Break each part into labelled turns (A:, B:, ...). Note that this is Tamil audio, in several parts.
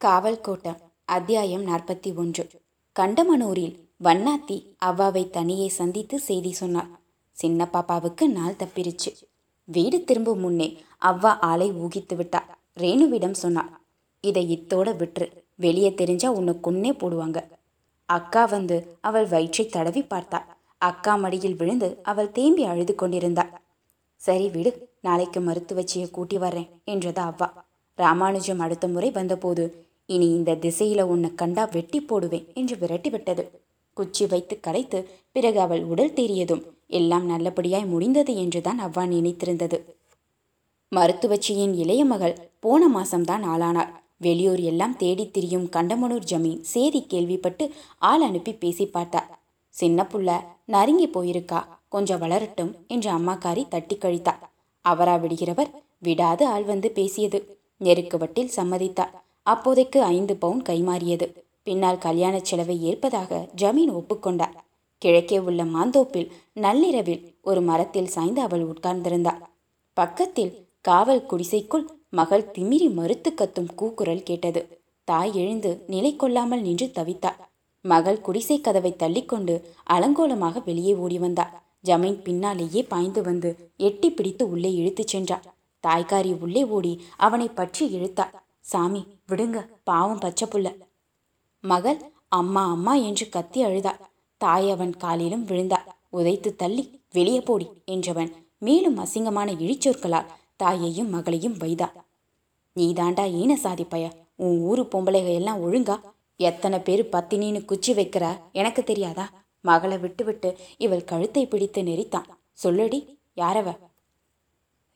A: காவல் கோட்டம் அத்தியாயம் நாற்பத்தி ஒன்று. கண்டமனூரில் வண்ணாத்தி அவ்வாவை தனியே சந்தித்து செய்தி சொன்னாள். சின்ன பாப்பாவுக்கு நாள் தப்பிருச்சு. வீடு திரும்பும் முன்னே அவ்வா ஆளை ஊகித்து விட்டா ரேணுவிடம் சொன்னாள். இதை இத்தோட விட்டுரு. வெளியே தெரிஞ்சா உன்னை கொன்னே போடுவாங்க. அக்கா வந்து அவள் வயிற்றை தடவி பார்த்தாள். அக்கா மடியில் விழுந்து அவள் தேம்பி அழுது கொண்டிருந்தாள். சரி விடு நாளைக்கு மருத்துவச்சியை கூட்டி வர்றேன் என்றது அவ்வா. ராமானுஜம் அடுத்த முறை வந்தபோது இனி இந்த திசையில உன்னை கண்டா வெட்டி போடுவேன் என்று விரட்டி விட்டது குச்சி வைத்து கரைத்து பிறகு அவள் உடல் தேறியதும் எல்லாம் நல்லபடியாய் முடிந்தது என்றுதான் அவ்வா நினைத்திருந்தது. மருத்துவச்சியின் இளைய மகள் போன மாசம்தான் ஆளானாள். வெளியூர் எல்லாம் தேடித் திரியும் கண்டமனூர் ஜமீன் சேதி கேள்விப்பட்டு ஆள் அனுப்பி பேசி பார்த்தார் சின்ன புள்ள நறுங்கி போயிருக்கா கொஞ்சம் வளரட்டும் என்று அம்மாக்காரி தட்டி கழித்தார் அவரா விடுகிறவர் விடாது ஆள் வந்து பேசியது. நெருக்குவட்டில் சம்மதித்தார் அப்போதைக்கு ஐந்து பவுன் கைமாறியது. பின்னால் கல்யாண செலவை ஏற்பதாக ஜமீன் ஒப்புக்கொண்டார். கிழக்கே உள்ள மாந்தோப்பில் நள்ளிரவில் ஒரு மரத்தில் சாய்ந்து அவள் உட்கார்ந்திருந்தாள். பக்கத்தில் காவல் குடிசைக்குள் மகள் திமிரி மறுத்து கத்தும் கூக்குரல் கேட்டது. தாய் எழுந்து நிலை கொள்ளாமல் நின்று தவித்தாள். மகள் குடிசை கதவை தள்ளிக்கொண்டு அலங்கோலமாக வெளியே ஓடி வந்தாள். ஜமீன் பின்னாலேயே பாய்ந்து வந்து எட்டி பிடித்து உள்ளே இழுத்துச் சென்றாள். தாய்க்காரி உள்ளே ஓடி அவனை பற்றி இழுத்தாள். சாமி விடுங்க பாவம் பச்சை புள்ள. மகள் அம்மா அம்மா என்று கத்தி அழுதாள் தாய் அவன் காலிலும் விழுந்தாள் உதைத்து தள்ளி வெளியே போடி என்றவன் மேலும் அசிங்கமான இழிச்சொற்களால் தாயையும் மகளையும் வைதா. நீதாண்டா ஈன சாதி பய உன் ஊரு பொம்பளைக எல்லாம் ஒழுங்கா? எத்தனை பேர் பத்தினின்னு குச்சி வைக்கிற? எனக்கு தெரியாதா? மகளை விட்டுவிட்டு இவள் கழுத்தை பிடித்து நெறித்தான் சொல்லடி யாரவ?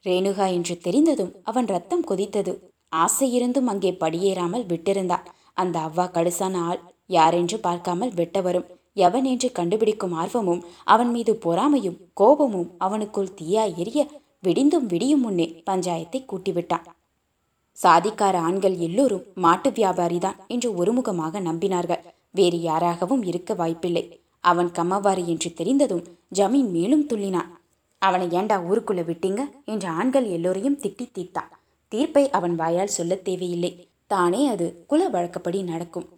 A: ரேணுகா என்று தெரிந்ததும் அவன் ரத்தம் கொதித்தது. ஆசையிருந்தும் அங்கே படியேறாமல் விட்டிருந்தாள். அந்த அவ்வா கடுசான ஆள் யாரென்று பார்க்காமல் வெட்ட வரும் எவன் என்று கண்டுபிடிக்கும் ஆர்வமும் அவன் மீது பொறாமையும் கோபமும் அவனுக்குள் தீயா எரிய விடிந்தும் விடியும் முன்னே பஞ்சாயத்தை கூட்டிவிட்டான். சாதிக்கார ஆண்கள் எல்லோரும் மாட்டு வியாபாரிதான் என்று ஒருமுகமாக நம்பினார்கள். வேறு யாராகவும் இருக்க வாய்ப்பில்லை. அவன் கம்மவாரி என்று தெரிந்ததும் ஜமீன் மேலும் துள்ளினான். அவனை ஏண்டா ஊருக்குள்ள விட்டீங்க? என்று ஆண்கள் எல்லோரையும் திட்டி தீர்த்தான். தீர்ப்பை அவன் வாயால் சொல்ல தேவையில்லை. தானே அது குல வழக்கப்படி நடக்கும்.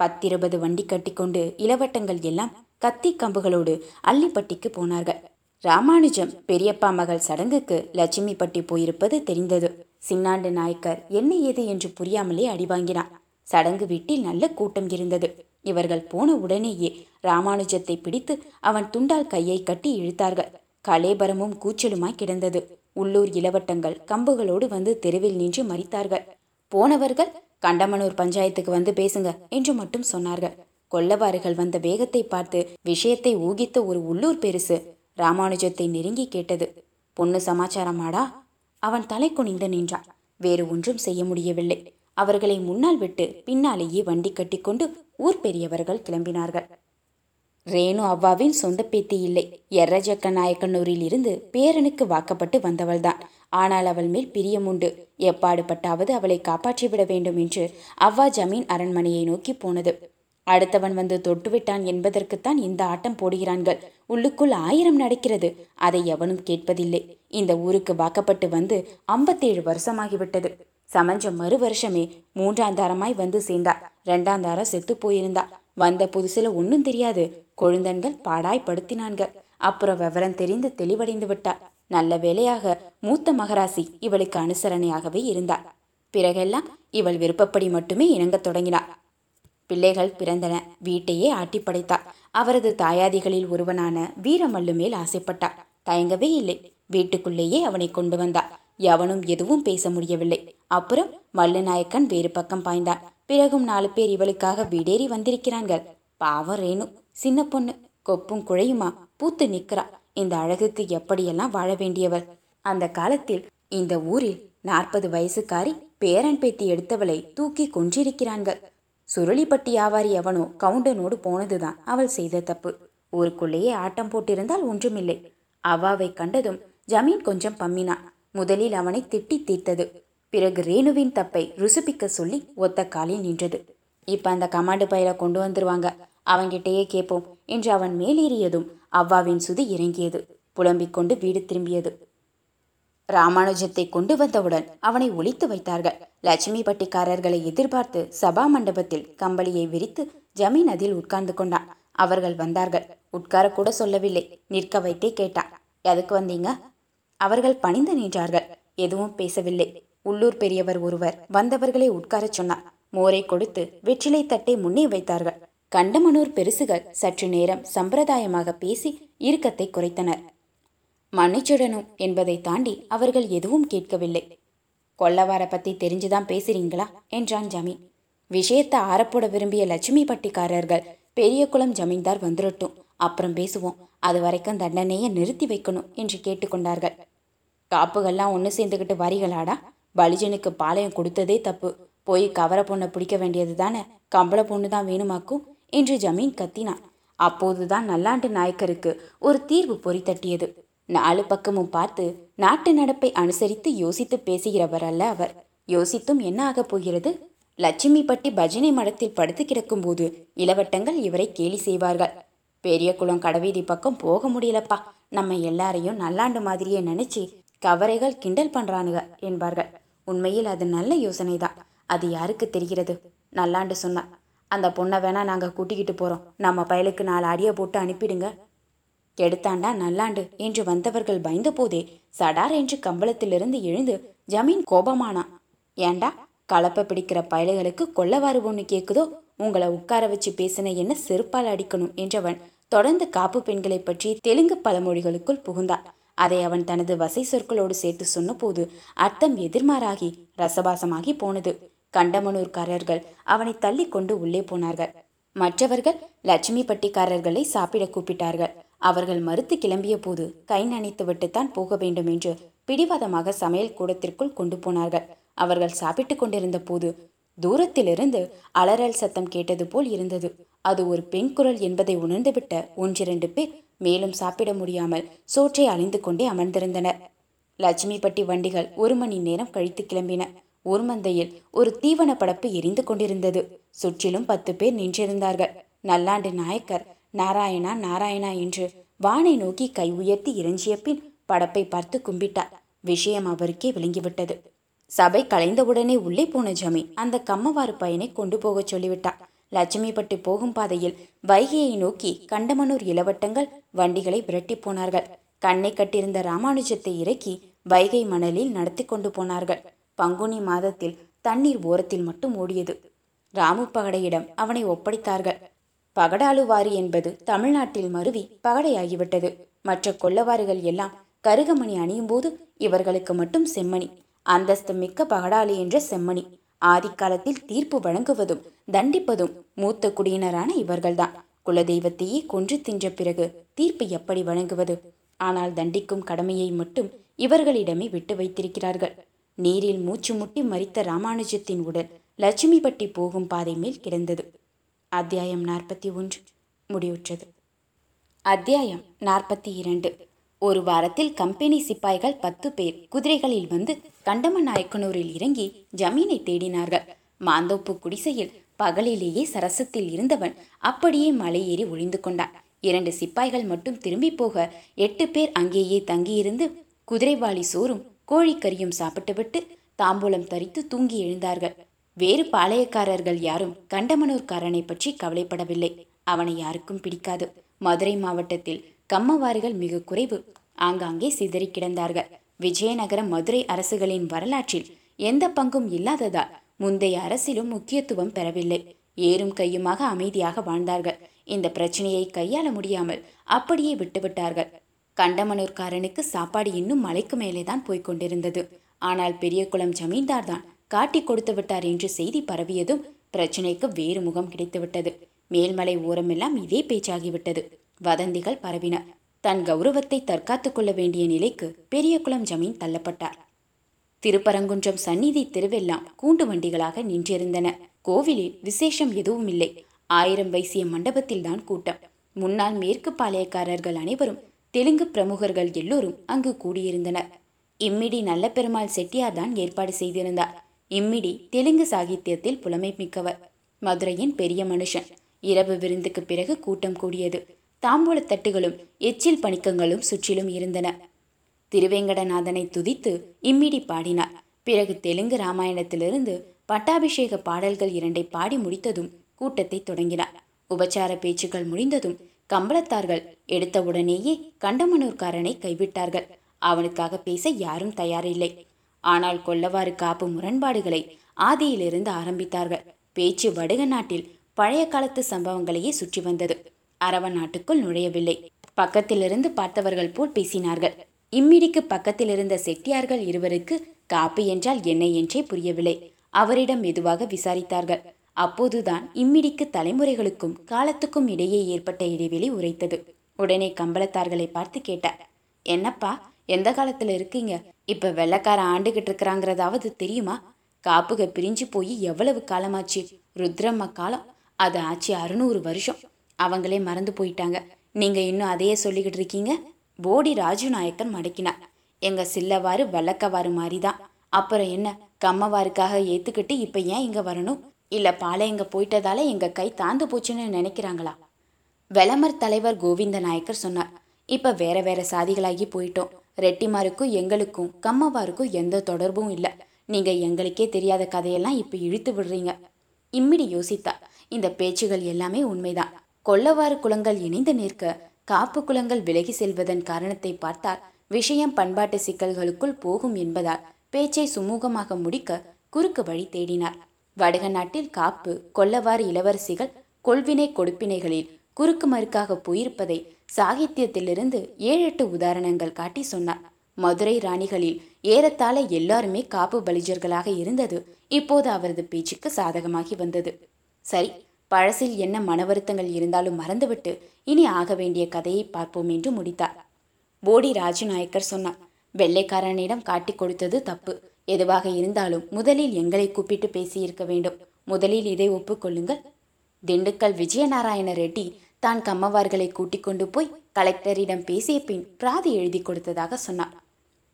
A: பத்திருபது வண்டி கட்டிக்கொண்டு இளவட்டங்கள் எல்லாம் கத்தி கம்புகளோடு அள்ளிப்பட்டிக்கு போனார்கள். ராமானுஜம் பெரியப்பா மகள் சடங்குக்கு லட்சுமிப்பட்டி போயிருப்பது தெரிந்தது. சின்னாண்டு நாயக்கர் என்ன ஏது என்று புரியாமலே அடிவாங்கினான் சடங்கு வீட்டில் நல்ல கூட்டம் இருந்தது. இவர்கள் போன உடனேயே ராமானுஜத்தை பிடித்து அவன் துண்டால் கையை கட்டி இழுத்தார்கள். கலேபரமும் கூச்சலுமாய் கிடந்தது. உள்ளூர் இளவட்டங்கள் கம்புகளோடு வந்து தெருவில் நின்று மறித்தார்கள். போனவர்கள் கண்டமனூர் பஞ்சாயத்துக்கு வந்து பேசுங்க என்று மட்டும் சொன்னார்கள். கொல்லவாறுகள் வந்த வேகத்தை பார்த்து விஷயத்தை ஊகித்த ஒரு உள்ளூர் பெருசு ராமானுஜத்தை நெருங்கி கேட்டது. பொண்ணு சமாச்சாரமாடா? அவன் தலை குனிந்து நின்றான். வேறு ஒன்றும் செய்ய முடியவில்லை. அவர்களை முன்னால் விட்டு பின்னாலேயே வண்டி கட்டிக்கொண்டு ஊர் பெரியவர்கள் கிளம்பினார்கள். ரேணு அவ்வாவின் சொந்த பேத்தி இல்லை. எர்ரஜக்க நாயக்கனூரில் இருந்து பேரனுக்கு வாக்கப்பட்டு வந்தவள்தான். ஆனால் அவள் மேல் பிரியமுண்டு எப்பாடுபட்டாவது அவளை காப்பாற்றிவிட வேண்டும் என்று அவ்வா ஜமீன் அரண்மனையை நோக்கி போனது. அடுத்தவன் வந்து தொட்டுவிட்டான் என்பதற்குத்தான் இந்த ஆட்டம் போடுகிறான்கள். உள்ளுக்குள் ஆயிரம் நடக்கிறது. அதை எவனும் கேட்பதில்லை. இந்த ஊருக்கு வாக்கப்பட்டு வந்து ஐம்பத்தேழு வருஷமாகிவிட்டது. சமஞ்ச மறு வருஷமே மூன்றாம் தாரமாய் வந்து சேர்ந்தாள் ரெண்டாம் தாரம் செத்து போயிருந்தா வந்த புதுசுல ஒன்றும் தெரியாது. கொழுந்தன்கள் பாடாய்படுத்தினான்க அப்புறம் விவரம் தெரிந்து தெளிவடைந்து விட்டாள் நல்ல வேலையாக மூத்த மகராசி இவளுக்கு அனுசரணையாகவே இருந்தாள். பிறகெல்லாம் இவள் விருப்பப்படி மட்டுமே இணங்கத் தொடங்கினாள். பிள்ளைகள் பிறந்தன. வீட்டையே ஆட்டி படைத்தாள். அவரது தாயாதிகளில் ஒருவனான வீரமல்லு மேல் ஆசைப்பட்டாள். தயங்கவே இல்லை. வீட்டுக்குள்ளேயே அவனை கொண்டு வந்தாள். எவனும் எதுவும் பேச முடியவில்லை. அப்புறம் மல்லுநாயக்கன் வேறு பக்கம் பாய்ந்தான். பிறகும் நாலு பேர் இவளுக்காக வீடேறி வந்திருக்கிறார்கள். பாவம் ரேணு சின்ன பொண்ணு கொப்பும் குழையுமா பூத்து நிற்கிறா இந்த அழகுக்கு எப்படியெல்லாம் வாழ வேண்டியவள் அந்த காலத்தில் இந்த ஊரில் நாற்பது வயசுக்காரி பேரன் பேத்தி எடுத்தவளை தூக்கி கொன்றிருக்கிறார்கள் சுருளிப்பட்டி வியாபாரி எவனோ கவுண்டனோடு போனதுதான் அவள் செய்த தப்பு. ஊருக்குள்ளேயே ஆட்டம் போட்டிருந்தால் ஒன்றுமில்லை. அவாவை கண்டதும் ஜமீன் கொஞ்சம் பம்மினான். முதலில் அவனை திட்டி தீர்த்தது. பிறகு ரேணுவின் தப்பை ருசுப்பிக்க சொல்லி ஒத்த காலில் நின்றது. இப்போ அந்த கமாண்டு பயில கொண்டு வந்துருவாங்க. அவங்கிட்டேயே கேட்போம் என்று அவன் மேலேறியதும் அவ்வாவின் சுதி இறங்கியது. புலம்பிக் கொண்டு வீடு திரும்பியது. ராமானுஜத்தை கொண்டு வந்தவுடன் அவனை ஒழித்து வைத்தார்கள். லட்சுமி பட்டிக்காரர்களை எதிர்பார்த்து சபா மண்டபத்தில் கம்பளியை விரித்து ஜமீன் அதில் உட்கார்ந்து கொண்டான். அவர்கள் வந்தார்கள். உட்கார கூட சொல்லவில்லை. நிற்க வைத்தே கேட்டான். எதுக்கு வந்தீங்க? அவர்கள் பணிந்து நின்றார்கள். எதுவும் பேசவில்லை. உள்ளூர் பெரியவர் ஒருவர் வந்தவர்களை உட்காரச் சொன்னார். மோரை கொடுத்து வெற்றிலை தட்டை முன்னே வைத்தார்கள். கண்டமனூர் பெருசுகள் சற்று நேரம் சம்பிரதாயமாக பேசி இறுக்கத்தை குறைத்தனர். மன்னிச்சுடனும் என்பதை தாண்டி அவர்கள் எதுவும் கேட்கவில்லை. கொல்லவார பத்தி தெரிஞ்சுதான் பேசுறீங்களா? என்றான் ஜமீன். விஷயத்தை ஆரப்போட விரும்பிய லட்சுமி பட்டிக்காரர்கள் பெரிய குளம் ஜமீன்தார் வந்துடட்டும் அப்புறம் பேசுவோம். அது வரைக்கும் தண்டனையை நிறுத்தி வைக்கணும் என்று கேட்டுக்கொண்டார்கள். காப்புகள்லாம் ஒன்று சேர்ந்துக்கிட்டு வாரிகளாடா? பலிஜனுக்கு பாளையம் கொடுத்ததே தப்பு. போய் கவர பொண்ணை பிடிக்க வேண்டியது தானே? கம்பள பொண்ணு தான் வேணுமாக்கும்? என்று ஜமீன் கத்தினான். அப்போதுதான் நல்லாண்டு நாயக்கருக்கு ஒரு தீர்வு பொறி தட்டியது. நாலு பக்கமும் பார்த்து நாட்டு நடப்பை அனுசரித்து யோசித்து பேசுகிறவர் அல்ல அவர். யோசித்தும் என்ன ஆகப் போகிறது? லட்சுமி பட்டி பஜனை மடத்தில் படுத்து கிடக்கும்போது இளவட்டங்கள் இவரை கேலி செய்வார்கள். பெரிய குளம் கடவீதி பக்கம் போக முடியலப்பா. நம்ம எல்லாரையும் நல்லாண்டு மாதிரியே நினைச்சு கவரைகள் கிண்டல் பண்றானுங்க என்பார்கள். உண்மையில் அது நல்ல யோசனைதான். அது யாருக்கு தெரிகிறது? நல்லாண்டு சொன்னான் அந்த பொண்ணை வேணா நாங்க கூட்டிக்கிட்டு போறோம். நம்ம பயலுக்கு நாலு அடியை போட்டு அனுப்பிடுங்க. கெடுத்தாண்டா நல்லாண்டு என்று வந்தவர்கள் பயந்தபோதே சடார் என்று கம்பளத்திலிருந்து எழுந்து ஜமீன் கோபமானான் ஏண்டா கலப்பை பிடிக்கிற பயலுகளுக்கு கொள்ளவாறு ஒன்று கேட்குதோ உங்களை உட்கார வச்சு பேசின என்ன செருப்பால் அடிக்கணும் என்றவன் தொடர்ந்து காப்பு பெண்களை பற்றி தெலுங்கு பழமொழிகளுக்குள் புகுந்தான். அதை அவன் தனது வசை சொற்களோடு சேர்த்து சொன்னபோது அர்த்தம் எதிர்மாறாகி ரசபாசமாகி போனது. கண்டமனூர்காரர்கள் அவனை தள்ளி கொண்டு உள்ளே போனார்கள். மற்றவர்கள் லட்சுமி பட்டிக்காரர்களை சாப்பிட கூப்பிட்டார்கள். அவர்கள் மறுத்து கிளம்பிய போது கை நனைத்து விட்டுத்தான் போக வேண்டும் என்று பிடிவாதமாக சமையல் கூடத்திற்குள் கொண்டு போனார்கள். அவர்கள் சாப்பிட்டுக் கொண்டிருந்த போது தூரத்திலிருந்து அலறல் சத்தம் கேட்டது போல் இருந்தது. அது ஒரு பெண் குரல் என்பதை உணர்ந்துவிட்ட ஒன்றிரண்டு பேர் மேலும் சாப்பிட முடியாமல் சோற்றை அழிந்து கொண்டே அமர்ந்திருந்தனர். லட்சுமிப்பட்டி வண்டிகள் ஒரு மணி நேரம் கழித்து கிளம்பின. ஊர்மந்தையில் ஒரு தீவன படப்பு எரிந்து கொண்டிருந்தது. சுற்றிலும் பத்து பேர் நின்றிருந்தார்கள். நல்லாண்டு நாயக்கர் நாராயணா நாராயணா என்று வானை நோக்கி கை உயர்த்தி இறஞ்சிய பின் படப்பை பார்த்து கும்பிட்டார். விஷயம் அவருக்கே விளங்கிவிட்டது. சபை கலைந்தவுடனே உள்ளே போன ஜமி அந்த கம்மவாறு பையனை கொண்டு போகச் சொல்லிவிட்டார். லட்சுமிப்பட்டு போகும் பாதையில் வைகையை நோக்கி கண்டமனூர் இளவட்டங்கள் வண்டிகளை விரட்டி போனார்கள். கண்ணை கட்டிருந்த ராமானுஜத்தை இறக்கி வைகை மணலில் நடத்தி கொண்டு போனார்கள். பங்குனி மாதத்தில் தண்ணீர் ஓரத்தில் மட்டும் ஓடியது. ராமு பகடையிடம் அவனை ஒப்படைத்தார்கள். பகடாலுவாரி என்பது தமிழ்நாட்டில் மருவி பகடையாகிவிட்டது. மற்ற கொள்ளவாறுகள் எல்லாம் கருகமணி அணியும் போது இவர்களுக்கு மட்டும் செம்மணி அந்தஸ்து மிக்க பகடாலி என்ற செம்மணி. ஆதிக்காலத்தில் தீர்ப்பு வழங்குவதும் தண்டிப்பதும் மூத்த குடியினரான இவர்கள்தான். குலதெய்வத்தையே கொன்று தின்ற பிறகு தீர்ப்பு எப்படி வழங்குவது? ஆனால் தண்டிக்கும் கடமையை மட்டும் இவர்களிடமே விட்டு வைத்திருக்கிறார்கள். நீரில் மூச்சு முட்டி மறித்த ராமானுஜத்தின் உடல் லட்சுமிபட்டி போகும் பாதை மேல் கிடந்தது. அத்தியாயம் நாற்பத்தி ஒன்று. முடிவுற்றது. அத்தியாயம் நாற்பத்தி இரண்டு. ஒரு வாரத்தில் கம்பெனி சிப்பாய்கள் பத்து பேர் குதிரைகளில் வந்து கண்டம நாயக்கனூரில் இறங்கி ஜமீனை தேடினார்கள். மாந்தோப்பு குடிசையில் பகலிலேயே சரசத்தில் இருந்தவன் அப்படியே மலையேறி ஒளிந்து கொண்டான். இரண்டு சிப்பாய்கள் மட்டும் திரும்பி போக எட்டு பேர் அங்கேயே தங்கியிருந்து குதிரைவாளி சோறும் கோழிக்கறியும் சாப்பிட்டுவிட்டு தாம்பூலம் தரித்து தூங்கி எழுந்தார்கள். வேறு பாளையக்காரர்கள் யாரும் கண்டமனூர்காரனை பற்றி கவலைப்படவில்லை. அவனை யாருக்கும் பிடிக்காது. மதுரை மாவட்டத்தில் கம்மவாரிகள் மிக குறைவு. ஆங்காங்கே சிதறி கிடந்தார்கள். விஜயநகர மதுரை அரசுகளின் வரலாற்றில் எந்த பங்கும் இல்லாததால் முந்தைய அரசிலும் முக்கியத்துவம் பெறவில்லை. ஏறும் கையுமாக அமைதியாக வாழ்ந்தார்கள். இந்த பிரச்சனையை கையாள முடியாமல் அப்படியே விட்டுவிட்டார்கள். கண்டமனூர்காரனுக்கு சாப்பாடு இன்னும் மலைக்கு மேலேதான் தான் கொண்டிருந்தது. ஆனால் பெரிய குளம் ஜமீன்தார் தான் காட்டி கொடுத்து விட்டார் என்று செய்தி பரவியதும் பிரச்சனைக்கு வேறு முகம் கிடைத்துவிட்டது. மேல்மலை ஓரமெல்லாம் இதே பேச்சாகிவிட்டது. வதந்திகள் பரவின. தன் கௌரவத்தை தற்காத்துக் கொள்ள வேண்டிய நிலைக்கு பெரிய குளம் ஜமீன் தள்ளப்பட்டார். திருப்பரங்குன்றம் சந்நிதி தெருவெல்லாம் கூண்டு வண்டிகளாக நின்றிருந்தன. கோவிலில் விசேஷம் எதுவும் இல்லை ஆயிரம் வைசிய மண்டபத்தில்தான் கூட்டம். முன்னாள் மேற்கு பாளையக்காரர்கள் அனைவரும் தெலுங்கு பிரமுகர்கள் எல்லோரும் அங்கு கூடியிருந்தனர். இம்மிடி நல்ல பெருமாள் செட்டியார் தான் ஏற்பாடு செய்திருந்தார். இம்மிடி தெலுங்கு சாகித்யத்தில் புலமை மிக்கவர். மதுரையின் பெரிய மனுஷன். இரவு விருந்துக்கு பிறகு கூட்டம் கூடியது. தாம்பூலத்தட்டுகளும் எச்சில் பணிக்கங்களும் சுற்றிலும் இருந்தன. திருவேங்கடநாதனை துதித்து இம்மிடி பாடினார். பிறகு தெலுங்கு ராமாயணத்திலிருந்து பட்டாபிஷேக பாடல்கள் இரண்டை பாடி முடித்ததும் கூட்டத்தை தொடங்கினார். உபச்சார பேச்சுக்கள் முடிந்ததும் கம்பளத்தார்கள் எடுத்தவுடனேயே கண்டமனூர்காரனை கைவிட்டார்கள். அவனுக்காக பேச யாரும் தயாரில்லை. ஆனால் கொல்லவாறு காப்பு முரண்பாடுகளை ஆதியிலிருந்து ஆரம்பித்தார்கள். பேச்சு வடுக நாட்டில் பழைய காலத்து சம்பவங்களையே சுற்றி வந்தது. அரவ நாட்டுக்குள் நுழையவில்லை. பக்கத்திலிருந்து பார்த்தவர்கள் போல் பேசினார்கள். இம்மிடிக்கு பக்கத்தில் இருந்த செட்டியார்கள் இருவருக்கு காப்பு என்றால் என்ன என்றே புரியவில்லை. அவரிடம் மெதுவாக விசாரித்தார்கள். அப்போதுதான் இம்மிடிக்கு தலைமுறைகளுக்கும் காலத்துக்கும் இடையே ஏற்பட்ட இடைவெளி உரைத்தது. உடனே கம்பளத்தார்களை பார்த்து கேட்டார். என்னப்பா எந்த காலத்துல இருக்கீங்க? இப்ப வெள்ளக்கார ஆண்டுகிட்டு இருக்கிறாங்கிறதாவது தெரியுமா? காப்புக பிரிஞ்சு போய் எவ்வளவு காலமாச்சு? ருத்ரம்ம காலம். அது ஆச்சு அறுநூறு வருஷம். அவங்களே மறந்து போயிட்டாங்க. நீங்கள் இன்னும் அதையே சொல்லிக்கிட்டு இருக்கீங்க? போடி ராஜு நாயக்கர் மடக்கினார். எங்கள் சில்லவாறு வல்லக்கவாறு மாதிரி தான் அப்புறம் என்ன? கம்மவாருக்காக ஏற்றுக்கிட்டு இப்போ ஏன் இங்கே வரணும்? இல்லை பாளையங்க போயிட்டதால எங்கள் கை தாந்து போச்சுன்னு நினைக்கிறாங்களா? வெளமர் தலைவர் கோவிந்த நாயக்கர் சொன்னார். இப்போ வேற வேற சாதிகளாகி போயிட்டோம். ரெட்டிமாருக்கும் எங்களுக்கும் கம்மவாருக்கும் எந்த தொடர்பும் இல்லை. நீங்கள் எங்களுக்கே தெரியாத கதையெல்லாம் இப்போ இழுத்து விடுறீங்க. இம்மிடி யோசித்தா. இந்த பேச்சுகள் எல்லாமே உண்மைதான். கொல்லவாறு குளங்கள் இணைந்து நிற்க காப்பு குளங்கள் விலகி செல்வதன் காரணத்தை பார்த்தால் விஷயம் பண்பாட்டு சிக்கல்களுக்குள் போகும் என்பதால் பேச்சை சுமூகமாக முடிக்க குறுக்கு வழி தேடினார். வடக நாட்டில் காப்பு கொல்லவாறு இளவரசிகள் கொள்வினை கொடுப்பினைகளில் குறுக்கு மறுக்காக போயிருப்பதை சாகித்யத்திலிருந்து ஏழெட்டு உதாரணங்கள் காட்டி சொன்னார். மதுரை ராணிகளில் ஏறத்தாழ எல்லாருமே காப்பு பலிஜர்களாக இருந்தது இப்போது அவரது பேச்சுக்கு சாதகமாகி வந்தது. சரி பழசில் என்ன மன வருத்தங்கள் இருந்தாலும் மறந்துவிட்டு இனி ஆக வேண்டிய கதையை பார்ப்போம் என்று முடித்தார். போடி ராஜநாயக்கர் சொன்னார் வெள்ளைக்காரனிடம் காட்டிக் கொடுத்தது தப்பு. எதுவாக இருந்தாலும் முதலில் எங்களை கூப்பிட்டு பேசியிருக்க வேண்டும். முதலில் இதை ஒப்புக்கொள்ளுங்கள் திண்டுக்கல் விஜயநாராயண ரெட்டி தான் கம்மவார்களை கூட்டிக் கொண்டு போய் கலெக்டரிடம் பேசிய பின் பிராதி எழுதி கொடுத்ததாக சொன்னார்.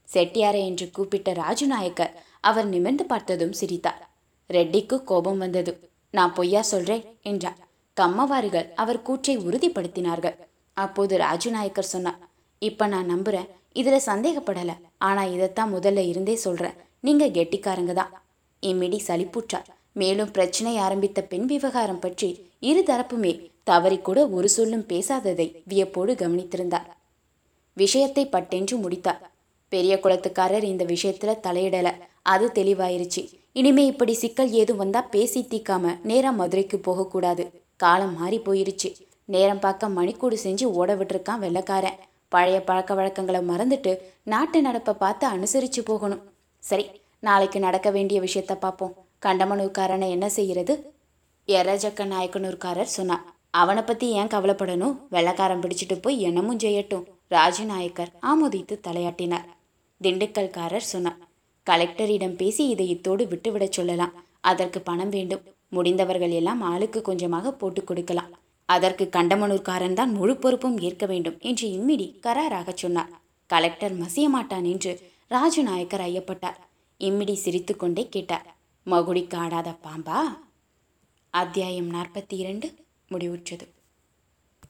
A: செட்டியாரை என்று கூப்பிட்ட ராஜுநாயக்கர் அவர் நிமிர்ந்து பார்த்ததும் சிரித்தார். ரெட்டிக்கு கோபம் வந்தது. நான் பொய்யா சொல்றேன் என்றார். கம்மவாரிகள் அவர் கூற்றை உறுதிப்படுத்தினார்கள். அப்போது ராஜநாயக்கர் சொன்னார் இப்ப நான் நம்புறேன் இதுல சந்தேகப்படல. ஆனா இதைத்தான் முதல்ல இருந்தே சொல்றேன் நீங்க கெட்டிக்காரங்க தான். இம்மிடி சலிப்புற்றார் மேலும் பிரச்சனை ஆரம்பித்த பெண் விவகாரம் பற்றி இரு தரப்புமே தவறி கூட ஒரு சொல்லும் பேசாததை வியப்போடு கவனித்திருந்தார். விஷயத்தை பட்டென்று முடித்தார். பெரிய குளத்துக்காரர் இந்த விஷயத்துல தலையிடல. அது தெளிவாயிருச்சு. இனிமே இப்படி சிக்கல் ஏதும் வந்தா பேசி தீக்காம நேராக மதுரைக்கு போகக்கூடாது. காலம் மாறி போயிருச்சு. நேரம் பார்க்க மணிக்கூடு செஞ்சு ஓட விட்டுருக்கான் வெள்ளக்காரன். பழைய பழக்க வழக்கங்களை மறந்துட்டு நாட்டு நடப்பை பார்த்து அனுசரிச்சு போகணும். சரி நாளைக்கு நடக்க வேண்டிய விஷயத்த பார்ப்போம். கண்டமனூர்காரனை என்ன செய்யறது? எரஜக்க நாயக்கனூர்காரர் சொன்னார். அவனை பத்தி ஏன் கவலைப்படணும்? வெள்ளக்காரன் பிடிச்சிட்டு போய் என்னமும் செய்யட்டும். ராஜநாயக்கர் ஆமோதித்து தலையாட்டினார். திண்டுக்கல்காரர் சொன்னார். கலெக்டரிடம் பேசி இதை இத்தோடு விட்டுவிடச் சொல்லலாம். அதற்கு பணம் வேண்டும். முடிந்தவர்கள் எல்லாம் ஆளுக்கு கொஞ்சமாக போட்டு கொடுக்கலாம். அதற்கு கண்டமனூர்காரன் தான் முழு பொறுப்பும் ஏற்க வேண்டும் என்று இம்மிடி கராராக சொன்னார். கலெக்டர் மசிய மாட்டான் என்று ராஜநாயக்கர் ஐயப்பட்டார். இம்மிடி சிரித்துக்கொண்டே கேட்டார். மகுடி காடாத பாம்பா? அத்தியாயம் நாற்பத்தி இரண்டு. முடிவுற்றது.